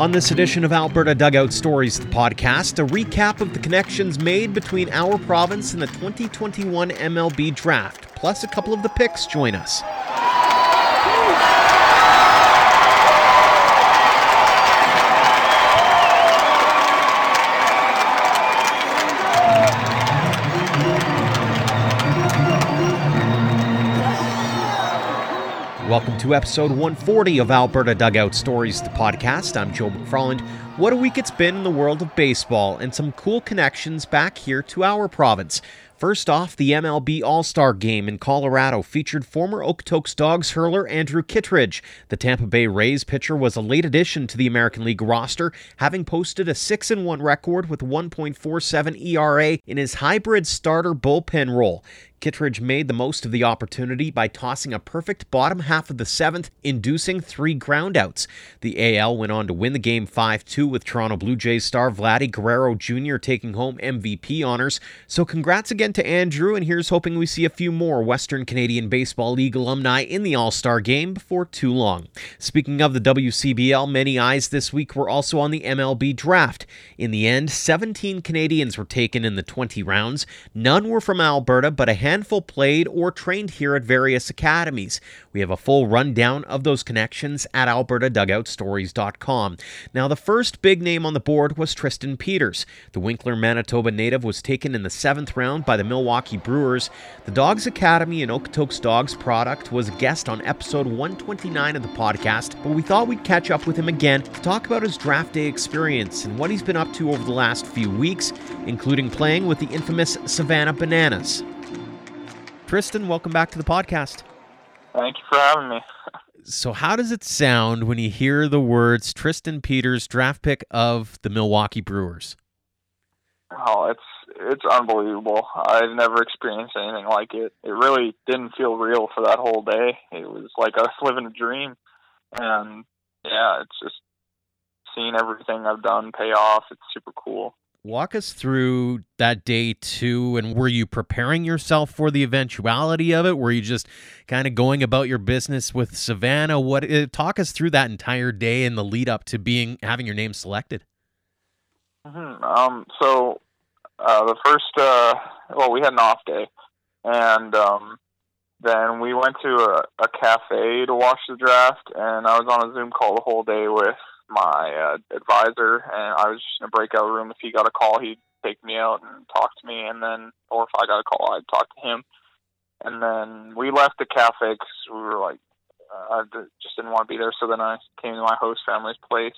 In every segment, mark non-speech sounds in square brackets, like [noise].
On this edition of Alberta Dugout Stories, the podcast, a recap of the connections made between our province and the 2021 MLB draft, plus a couple of the picks join us. Welcome to episode 140 of Alberta Dugout Stories, the podcast. I'm Joe McFarland. What a week it's been in the world of baseball, and some cool connections back here to our province. First off, the MLB All Star game in Colorado featured former Okotoks Dogs hurler Andrew Kittredge. The Tampa Bay Rays pitcher was a late addition to the American League roster, having posted a 6 1 record with 1.47 ERA in his hybrid starter bullpen role. Kittredge made the most of the opportunity by tossing a perfect bottom half of the seventh, inducing three groundouts. The AL went on to win the game 5 2 with Toronto Blue Jays star Vladdy Guerrero Jr. taking home MVP honors. So, congrats again to Andrew, and here's hoping we see a few more Western Canadian Baseball League alumni in the All Star game before too long. Speaking of the WCBL, many eyes this week were also on the MLB draft. In the end, 17 Canadians were taken in the 20 rounds. None were from Alberta, but a handful played or trained here at various academies. We have a full rundown of those connections at albertadugoutstories.com. Now, the first big name on the board was Tristan Peters. The Winkler, Manitoba native was taken in the seventh round by the Milwaukee Brewers. The Dogs Academy and Okotoks Dogs product was a guest on episode 129 of the podcast, but we thought we'd catch up with him again to talk about his draft day experience and what he's been up to over the last few weeks, including playing with the infamous Savannah Bananas. Tristan, welcome back to the podcast. Thank you for having me. So, how does it sound when you hear the words Tristan Peters, draft pick of the Milwaukee Brewers? Oh, it's it's unbelievable. I've never experienced anything like it. It really didn't feel real for that whole day. It was like I was [laughs] living a dream, and yeah, it's just seeing everything I've done pay off. It's super cool. Walk us through that day two, and were you preparing yourself for the eventuality of it? Were you just kind of going about your business with Savannah? What uh, talk us through that entire day and the lead up to being having your name selected? Mm-hmm. Um, so uh, the first, uh, well, we had an off day, and um, then we went to a, a cafe to watch the draft, and I was on a Zoom call the whole day with my uh, advisor, and I was just in a breakout room. If he got a call, he'd take me out and talk to me, and then, or if I got a call, I'd talk to him. And then we left the cafe because we were like, uh, I just didn't want to be there. So then I came to my host family's place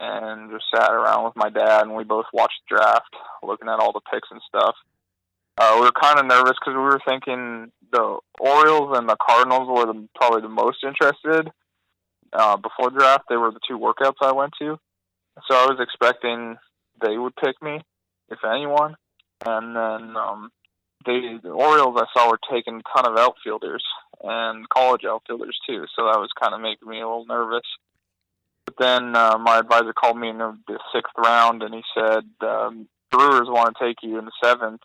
and just sat around with my dad, and we both watched the draft, looking at all the picks and stuff. Uh, we were kind of nervous because we were thinking the Orioles and the Cardinals were the, probably the most interested uh, before the draft. They were the two workouts I went to, so I was expecting they would pick me, if anyone. And then um, they, the Orioles I saw were taking a ton of outfielders and college outfielders too, so that was kind of making me a little nervous. Then uh, my advisor called me in the sixth round, and he said um, Brewers want to take you in the seventh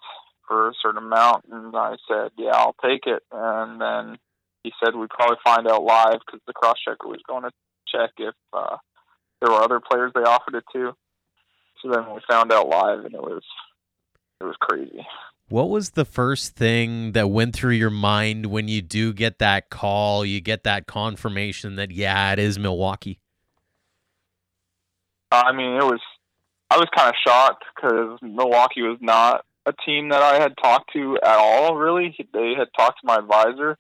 for a certain amount, and I said, "Yeah, I'll take it." And then he said we'd probably find out live because the cross checker was going to check if uh, there were other players they offered it to. So then we found out live, and it was it was crazy. What was the first thing that went through your mind when you do get that call? You get that confirmation that yeah, it is Milwaukee. I mean, it was. I was kind of shocked because Milwaukee was not a team that I had talked to at all. Really, they had talked to my advisor,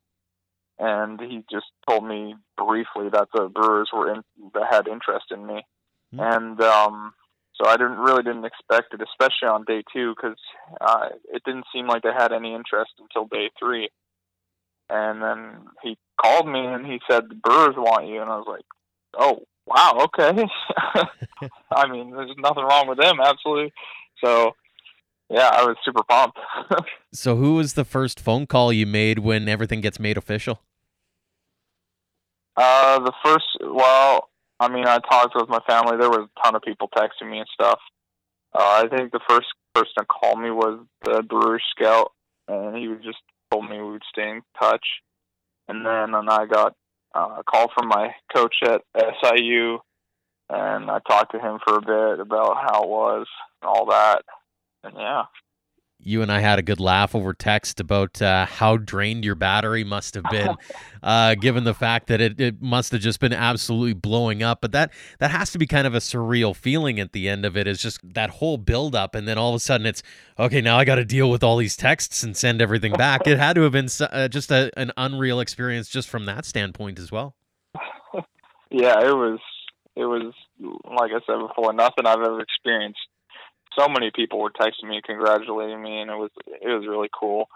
and he just told me briefly that the Brewers were in, that had interest in me, mm-hmm. and um, so I didn't really didn't expect it, especially on day two, because uh, it didn't seem like they had any interest until day three. And then he called me and he said the Brewers want you, and I was like, oh wow, okay. [laughs] I mean, there's nothing wrong with them, absolutely. So yeah, I was super pumped. [laughs] so, who was the first phone call you made when everything gets made official? Uh, the first, well, I mean, I talked with my family. There was a ton of people texting me and stuff. Uh, I think the first person to call me was the Brewers scout, and he just told me we would stay in touch. And then, and I got uh, a call from my coach at SIU, and I talked to him for a bit about how it was and all that. And yeah, you and I had a good laugh over text about uh, how drained your battery must have been, [laughs] uh, given the fact that it, it must have just been absolutely blowing up. But that that has to be kind of a surreal feeling at the end of it. Is just that whole buildup, and then all of a sudden it's okay. Now I got to deal with all these texts and send everything back. it had to have been uh, just a, an unreal experience, just from that standpoint as well. [laughs] yeah, it was. It was like I said before, nothing I've ever experienced so many people were texting me, congratulating me, and it was it was really cool.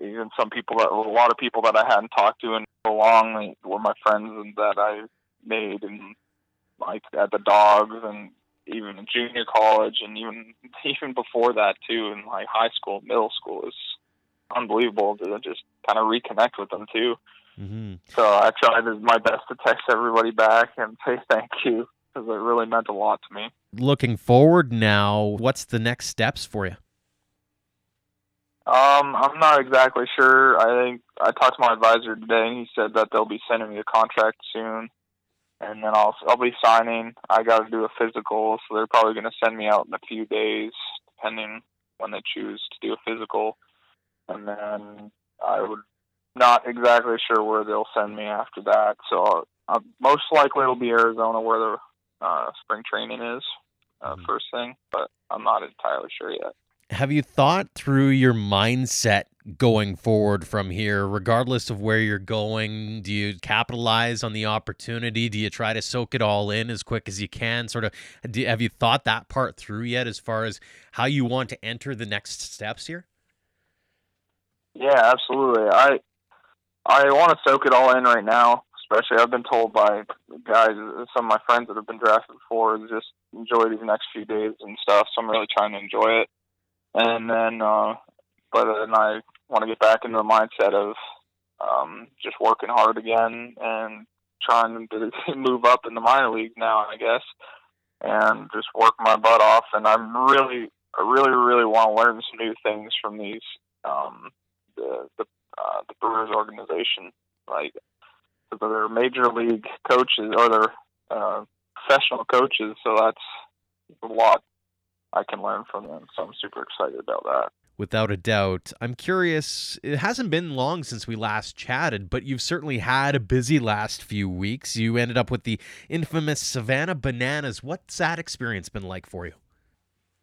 Even some people that a lot of people that I hadn't talked to in so long were my friends and that I made and like at the dogs and even in junior college and even [laughs] even before that too in like high school, middle school is unbelievable to just kind of reconnect with them too. Mm-hmm. So I tried my best to text everybody back and say thank you because it really meant a lot to me. Looking forward now, what's the next steps for you? Um, I'm not exactly sure. I think I talked to my advisor today, and he said that they'll be sending me a contract soon, and then I'll I'll be signing. I got to do a physical, so they're probably going to send me out in a few days, depending when they choose to do a physical, and then I would not exactly sure where they'll send me after that. So I'll, I'll, most likely it'll be Arizona, where the uh, spring training is uh, mm-hmm. first thing, but I'm not entirely sure yet. Have you thought through your mindset going forward from here, regardless of where you're going? Do you capitalize on the opportunity? Do you try to soak it all in as quick as you can? Sort of, do, have you thought that part through yet, as far as how you want to enter the next steps here? Yeah, absolutely. I I want to soak it all in right now especially I've been told by guys, some of my friends that have been drafted before, just enjoy these next few days and stuff. So I'm really trying to enjoy it. And then, uh, but then I want to get back into the mindset of um, just working hard again and trying to [laughs] move up in the minor league now, I guess, and just work my butt off. And I'm really, I really, really want to learn some new things from these um, the the uh, the Brewers organization. Like they're major league coaches or they're uh, professional coaches, so that's a lot I can learn from them. So I'm super excited about that. Without a doubt. I'm curious, it hasn't been long since we last chatted, but you've certainly had a busy last few weeks. You ended up with the infamous Savannah Bananas. What's that experience been like for you?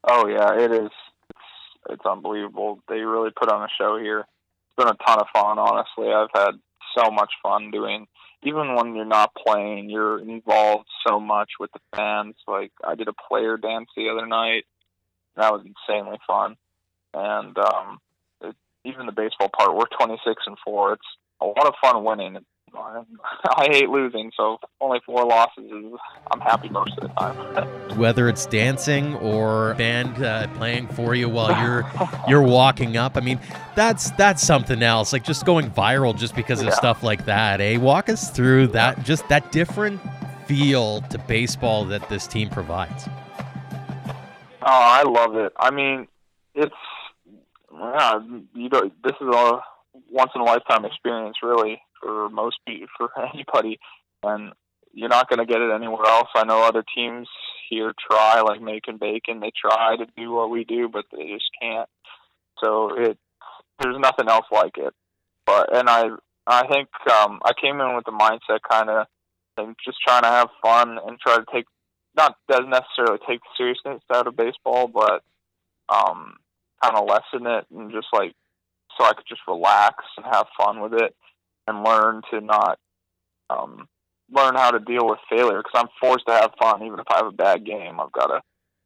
Oh, yeah, it is. It's, it's unbelievable. They really put on a show here. It's been a ton of fun, honestly. I've had so much fun doing even when you're not playing, you're involved so much with the fans. Like I did a player dance the other night. That was insanely fun. And um it, even the baseball part, we're 26 and 4. It's a lot of fun winning. I hate losing, so only four losses is I'm happy most of the time. Whether it's dancing or band uh, playing for you while you're you're walking up, I mean, that's that's something else. Like just going viral just because of yeah. stuff like that. Eh? Walk us through that just that different feel to baseball that this team provides. Oh, I love it. I mean, it's yeah, you know, this is a once in a lifetime experience, really for most for [laughs] anybody, and you're not going to get it anywhere else. I know other teams here try, like Macon Bacon, they try to do what we do, but they just can't. So it there's nothing else like it. But and I I think um, I came in with the mindset kind of and just trying to have fun and try to take not doesn't necessarily take the seriousness out of baseball, but um, kind of lessen it and just like so I could just relax and have fun with it and learn to not um, learn how to deal with failure because I'm forced to have fun even if I have a bad game. I've got to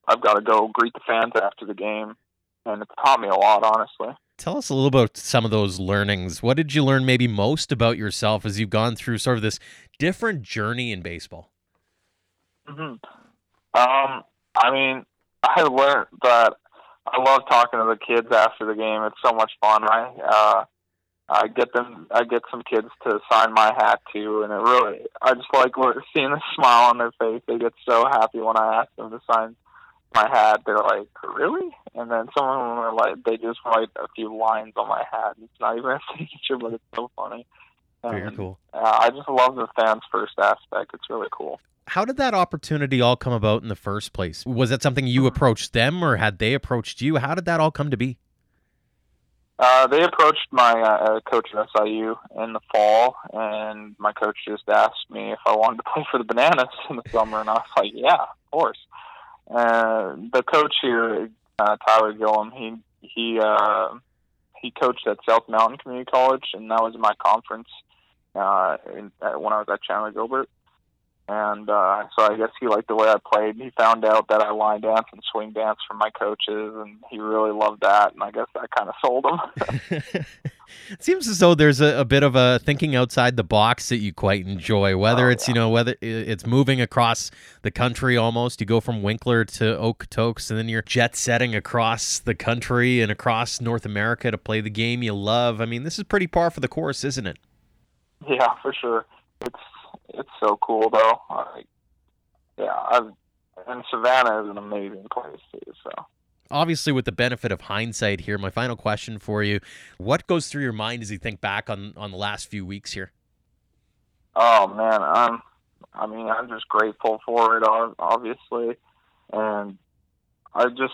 I've got to go greet the fans after the game, and it's taught me a lot, honestly. Tell us a little about some of those learnings. What did you learn maybe most about yourself as you've gone through sort of this different journey in baseball? Mm-hmm. Um, I mean, I learned that I love talking to the kids after the game. It's so much fun. I uh, I get them. I get some kids to sign my hat too, and it really. I just like seeing the [laughs] smile on their face. They get so happy when I ask them to sign my hat. They're like, "Really?" And then some of them are like, they just write a few lines on my hat. It's not even a [laughs] signature, but it's so funny. Very cool. Uh, I just love the fans first aspect. It's really cool. How did that opportunity all come about in the first place? Was that something you approached them, or had they approached you? How did that all come to be? Uh, they approached my uh, coach at SIU in the fall, and my coach just asked me if I wanted to [laughs] play for the Bananas in the summer, and I was like, "Yeah, of course." Uh, the coach here, uh, Tyler Gillam, he he uh, he coached at South Mountain Community College, and that was my conference uh, in, uh, when I was at Chandler Gilbert and uh, so I guess he liked the way I played. He found out that I line dance and swing dance from my coaches, and he really loved that. And I guess that kind of sold him. [laughs] [laughs] it seems as though there's a, a, bit of a thinking outside the box that you quite enjoy. Whether oh, it's yeah. you know whether it's moving across the country almost, you go from Winkler to Okotoks, and then you're jet setting across the country and across North America to play the game you love. I mean, this is pretty par for the course, isn't it? Yeah, for sure. It's it's so cool though. Like, yeah, I've and Savannah is an amazing place too. So obviously with the benefit of hindsight here my final question for you what goes through your mind as you think back on on the last few weeks here oh man i'm i mean i'm just grateful for it obviously and i just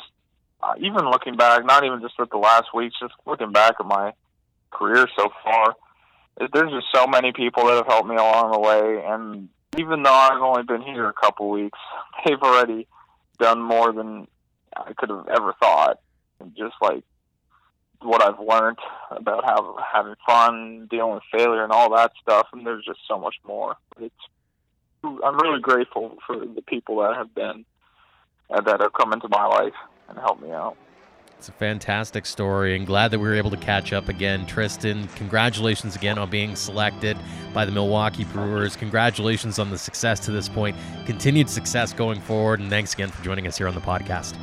even looking back not even just at the last weeks just looking back at my career so far there's just so many people that have helped me along the way, and even though I've only been here a couple weeks, [laughs] they've already done more than I could have ever thought. Just like what I've learned about how having fun, dealing with failure, and all that stuff, and there's just so much more. It's I'm really grateful for the people that have been uh, that have come into my life and helped me out. It's a fantastic story and glad that we were able to catch up again. Tristan, congratulations again on being selected by the Milwaukee Brewers. Congratulations on the success to this point. Continued success going forward. And thanks again for joining us here on the podcast.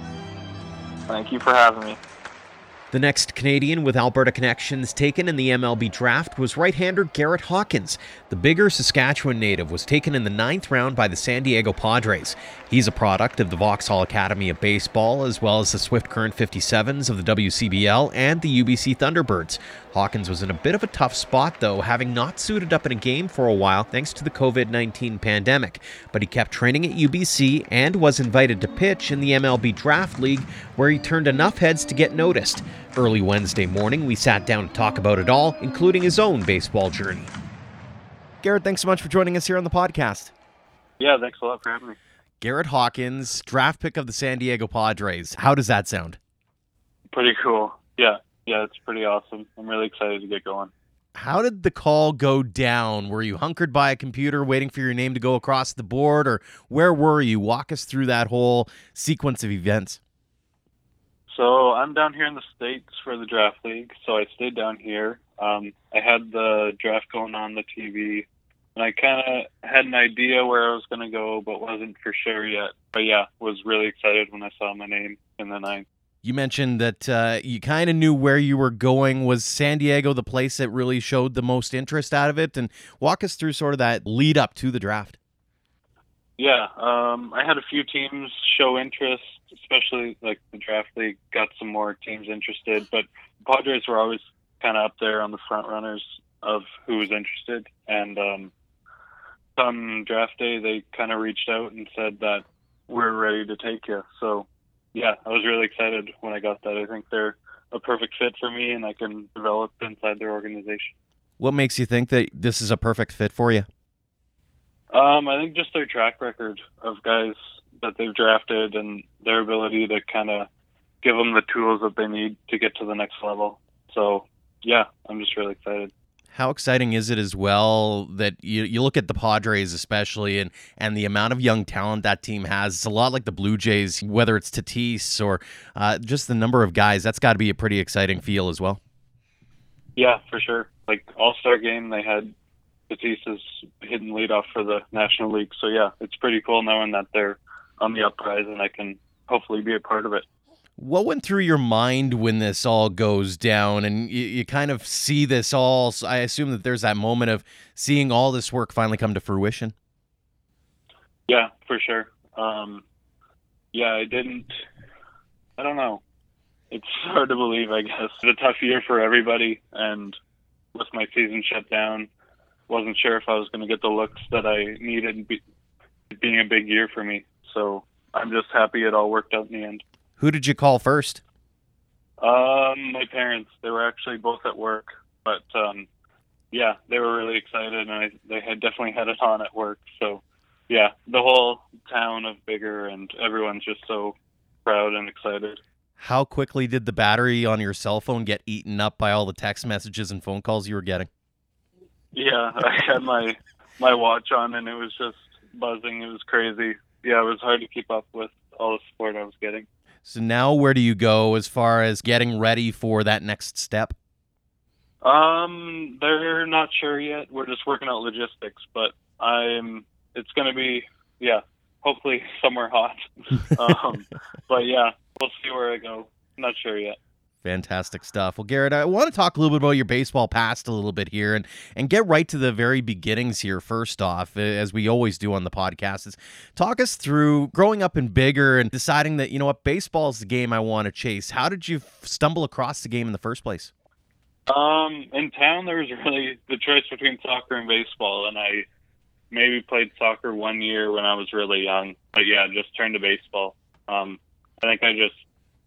Thank you for having me. The next Canadian with Alberta connections taken in the MLB draft was right hander Garrett Hawkins. The Biggar Saskatchewan native was taken in the ninth round by the San Diego Padres. He's a product of the Vauxhall Academy of Baseball, as well as the Swift Current 57s of the WCBL and the UBC Thunderbirds. Hawkins was in a bit of a tough spot, though, having not suited up in a game for a while thanks to the COVID 19 pandemic. But he kept training at UBC and was invited to pitch in the MLB Draft League, where he turned enough heads to get noticed. Early Wednesday morning, we sat down to talk about it all, including his own baseball journey. Garrett, thanks so much for joining us here on the podcast. Yeah, thanks a lot for having me. Garrett Hawkins, draft pick of the San Diego Padres. How does that sound? Pretty cool. Yeah, yeah, it's pretty awesome. I'm really excited to get going. How did the call go down? Were you hunkered by a computer waiting for your name to go across the board, or where were you? Walk us through that whole sequence of events. So I'm down here in the states for the draft league. So I stayed down here. Um, I had the draft going on the TV, and I kind of had an idea where I was going to go, but wasn't for sure yet. But yeah, was really excited when I saw my name in the ninth. You mentioned that uh, you kind of knew where you were going. Was San Diego the place that really showed the most interest out of it? And walk us through sort of that lead up to the draft. Yeah, um, I had a few teams show interest, especially like the draft league got some more teams interested, but Padres were always kind of up there on the front runners of who was interested. And um, come draft day, they kind of reached out and said that we're ready to take you. So yeah, I was really excited when I got that. I think they're a perfect fit for me, and I can develop inside their organization. What makes you think that this is a perfect fit for you? Um, I think just their track record of guys that they've drafted and their ability to kind of give them the tools that they need to get to the next level. So, yeah, I'm just really excited how exciting is it as well that you, you look at the Padres especially and and the amount of young talent that team has? It's a lot like the Blue Jays, whether it's Tatis or uh, just the number of guys. That's got to be a pretty exciting feel as well. Yeah, for sure. Like All Star game, they had Tatis is hitting leadoff for the National League. So yeah, it's pretty cool knowing that they're on the uprise and I can hopefully be a part of it. What went through your mind when this all goes down and you, you kind of see this all? So I assume that there's that moment of seeing all this work finally come to fruition. Yeah, for sure. Um, yeah, I didn't. I don't know. It's [laughs] hard to believe, I guess. It's a tough year for everybody, and with my season shut down, wasn't sure if I was going to get the looks that I needed, be, being a big year for me. So I'm just happy it all worked out in the end. Who did you call first? Um, my parents. They were actually both at work, but um, yeah, they were really excited, and I, they had definitely had it on at work. So yeah, the whole town of Biggar and everyone's just so proud and excited. How quickly did the battery on your cell phone get eaten up by all the text messages and phone calls you were getting? Yeah, [laughs] I had my my watch on and it was just buzzing. It was crazy. Yeah, it was hard to keep up with all the support I was getting. So now where do you go as far as getting ready for that next step? Um, they're not sure yet. We're just working out logistics, but I'm it's going to be yeah, hopefully somewhere hot. [laughs] um, but yeah, we'll see where I go. Not sure yet. Fantastic stuff. Well, Garrett, I want to talk a little bit about your baseball past a little bit here and, and get right to the very beginnings here, first off, as we always do on the podcast. Is talk us through growing up in Biggar and deciding that, you know what, baseball is the game I want to chase. How did you stumble across the game in the first place? Um, in town, there was really the choice between soccer and baseball, and I maybe played soccer one year when I was really young. But yeah, just turned to baseball. Um, I think I just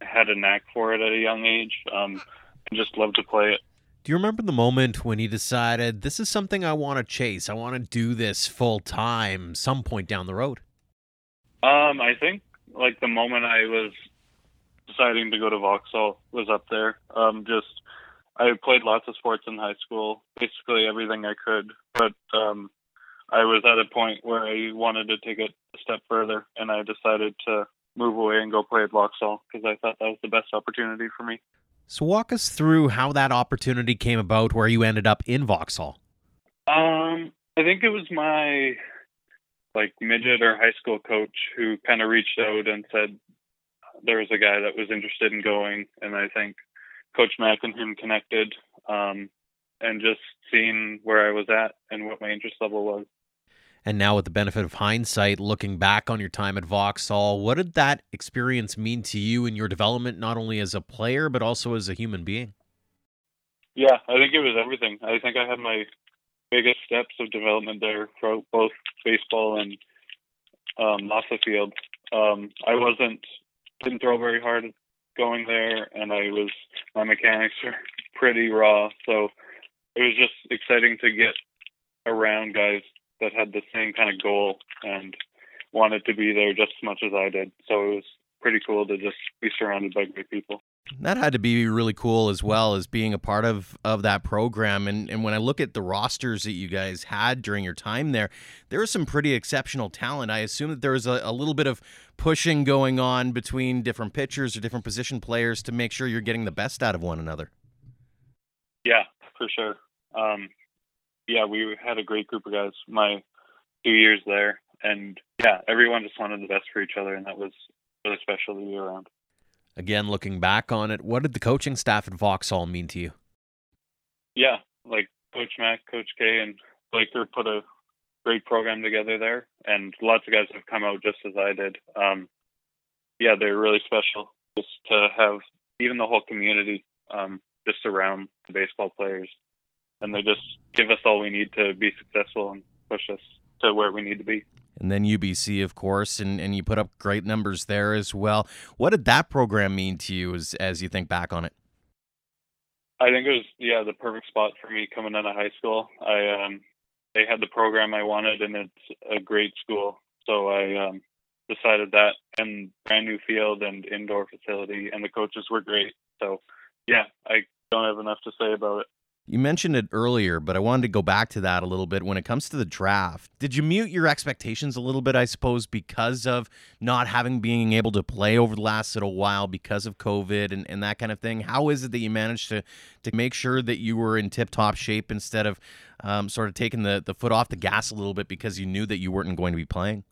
had a knack for it at a young age um, and just loved to play it. Do you remember the moment when he decided this is something I want to chase? I want to do this full time some point down the road? Um, I think like the moment I was deciding to go to Vauxhall was up there. Um, just I played lots of sports in high school, basically everything I could, but um, I was at a point where I wanted to take it a step further, and I decided to move away and go play at Vauxhall because I thought that was the best opportunity for me. So walk us through how that opportunity came about, where you ended up in Vauxhall. Um, I think it was my like midget or high school coach who kind of reached out and said there was a guy that was interested in going, and I think Coach Mack and him connected, um, and just seeing where I was at and what my interest level was. And now, with the benefit of hindsight, looking back on your time at Vauxhall, what did that experience mean to you in your development, not only as a player, but also as a human being? Yeah, I think it was everything. I think I had my biggest steps of development there both baseball and um, off the field. Um, I wasn't, didn't throw very hard going there, and I was, my mechanics were pretty raw. So it was just exciting to get around guys that had the same kind of goal and wanted to be there just as much as I did. So it was pretty cool to just be surrounded by great people. That had to be really cool as well as being a part of, of that program. And, and when I look at the rosters that you guys had during your time there, there was some pretty exceptional talent. I assume that there was a, a little bit of pushing going on between different pitchers or different position players to make sure you're getting the best out of one another. Yeah, for sure. Um, yeah, we had a great group of guys my two years there, and yeah, everyone just wanted the best for each other, and that was really special to be around. Again, looking back on it, what did the coaching staff at Vauxhall mean to you? Yeah, like Coach Mac, Coach K, and Blaker put a great program together there, and lots of guys have come out just as I did. Um, yeah, they're really special just to have even the whole community um, just around the baseball players and they just give us all we need to be successful and push us to where we need to be. And then UBC, of course, and, and you put up great numbers there as well. What did that program mean to you as, as you think back on it? I think it was yeah the perfect spot for me coming out of high school. I um, they had the program I wanted, and it's a great school. So I um, decided that, and brand new field and indoor facility, and the coaches were great. So yeah, I don't have enough to say about it. You mentioned it earlier, but I wanted to go back to that a little bit. When it comes to the draft, did you mute your expectations a little bit, I suppose, because of not having being able to play over the last little while because of COVID and, and that kind of thing? How is it that you managed to to make sure that you were in tip top shape instead of um, sort of taking the, the foot off the gas a little bit because you knew that you weren't going to be playing?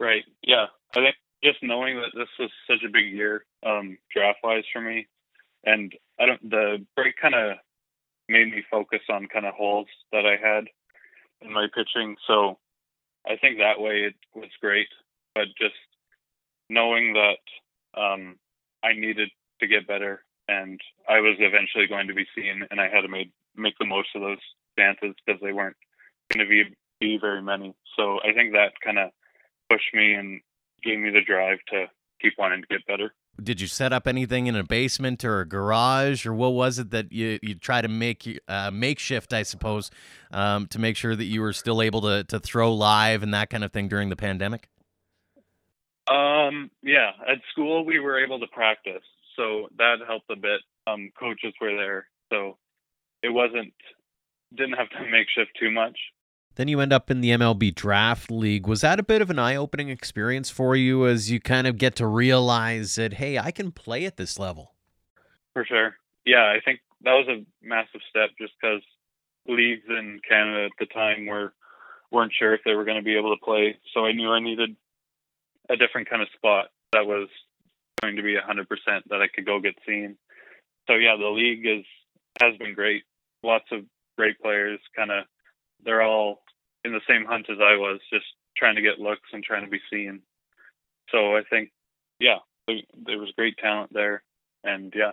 Right. Yeah. I think just knowing that this was such a big year um, draft wise for me, and I don't the break kind of made me focus on kind of holes that I had in my pitching. So I think that way it was great. But just knowing that um, I needed to get better and I was eventually going to be seen and I had to make make the most of those chances because they weren't going to be be very many. So I think that kind of pushed me and gave me the drive to keep wanting to get better. Did you set up anything in a basement or a garage, or what was it that you you try to make uh, makeshift, I suppose, um, to make sure that you were still able to to throw live and that kind of thing during the pandemic? Um, yeah, at school we were able to practice, so that helped a bit. Um, coaches were there, so it wasn't didn't have to [laughs] makeshift too much. Then you end up in the MLB Draft League. Was that a bit of an eye opening experience for you as you kind of get to realize that, hey, I can play at this level? For sure. Yeah, I think that was a massive step just because leagues in Canada at the time were weren't sure if they were going to be able to play. So I knew I needed a different kind of spot that was going to be 100% that I could go get seen. So yeah, the league is has been great. Lots of great players, kind of they're all in the same hunt as I was, just trying to get looks and trying to be seen. So I think, yeah, there was great talent there, and yeah,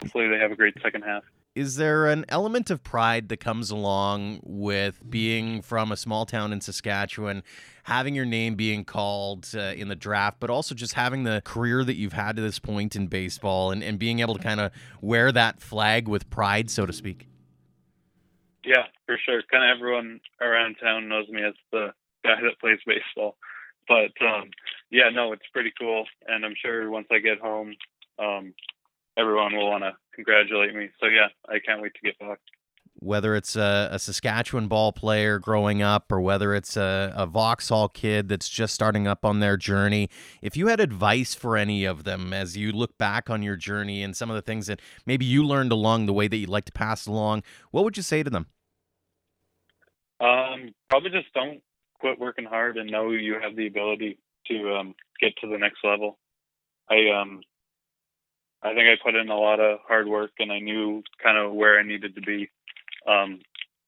hopefully they have a great second half. Is there an element of pride that comes along with being from a small town in Saskatchewan, having your name being called uh, in the draft, but also just having the career that you've had to this point in baseball and, and being able to kind of wear that flag with pride, so to speak? Yeah, for sure. Kind of everyone around town knows me as the guy that plays baseball. But um, yeah, no, it's pretty cool, and I'm sure once I get home, um, everyone will want to congratulate me. So yeah, I can't wait to get back. Whether it's a, a Saskatchewan ball player growing up, or whether it's a, a Vauxhall kid that's just starting up on their journey, if you had advice for any of them as you look back on your journey and some of the things that maybe you learned along the way that you'd like to pass along, what would you say to them? Um, probably just don't quit working hard and know you have the ability to um, get to the next level. I um, I think I put in a lot of hard work and I knew kind of where I needed to be. Um,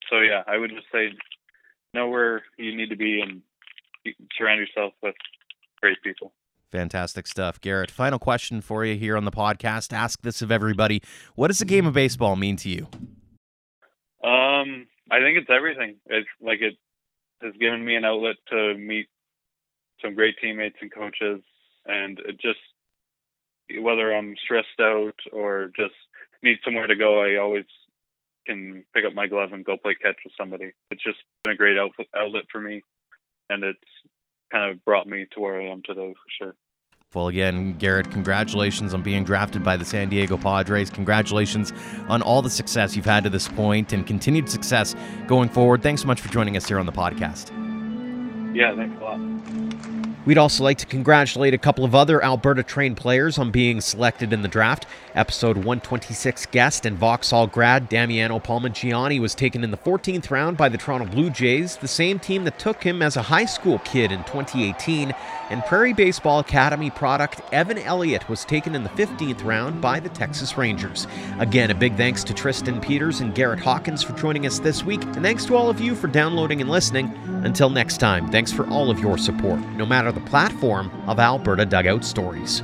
so yeah, I would just say know where you need to be and surround yourself with great people. Fantastic stuff, Garrett. Final question for you here on the podcast. Ask this of everybody: What does the game of baseball mean to you? Um, I think it's everything. It's like it has given me an outlet to meet some great teammates and coaches, and it just whether I'm stressed out or just need somewhere to go, I always can pick up my glove and go play catch with somebody. It's just been a great outlet for me, and it's kind of brought me to where I am today for sure. Well, again, Garrett, congratulations on being drafted by the San Diego Padres. Congratulations on all the success you've had to this point and continued success going forward. Thanks so much for joining us here on the podcast. Yeah, thanks a lot. We'd also like to congratulate a couple of other Alberta trained players on being selected in the draft. Episode 126 guest and Vauxhall grad Damiano Palmegiani was taken in the 14th round by the Toronto Blue Jays, the same team that took him as a high school kid in 2018. And Prairie Baseball Academy product Evan Elliott was taken in the 15th round by the Texas Rangers. Again, a big thanks to Tristan Peters and Garrett Hawkins for joining us this week, and thanks to all of you for downloading and listening. Until next time, thanks for all of your support, no matter the platform of Alberta Dugout Stories.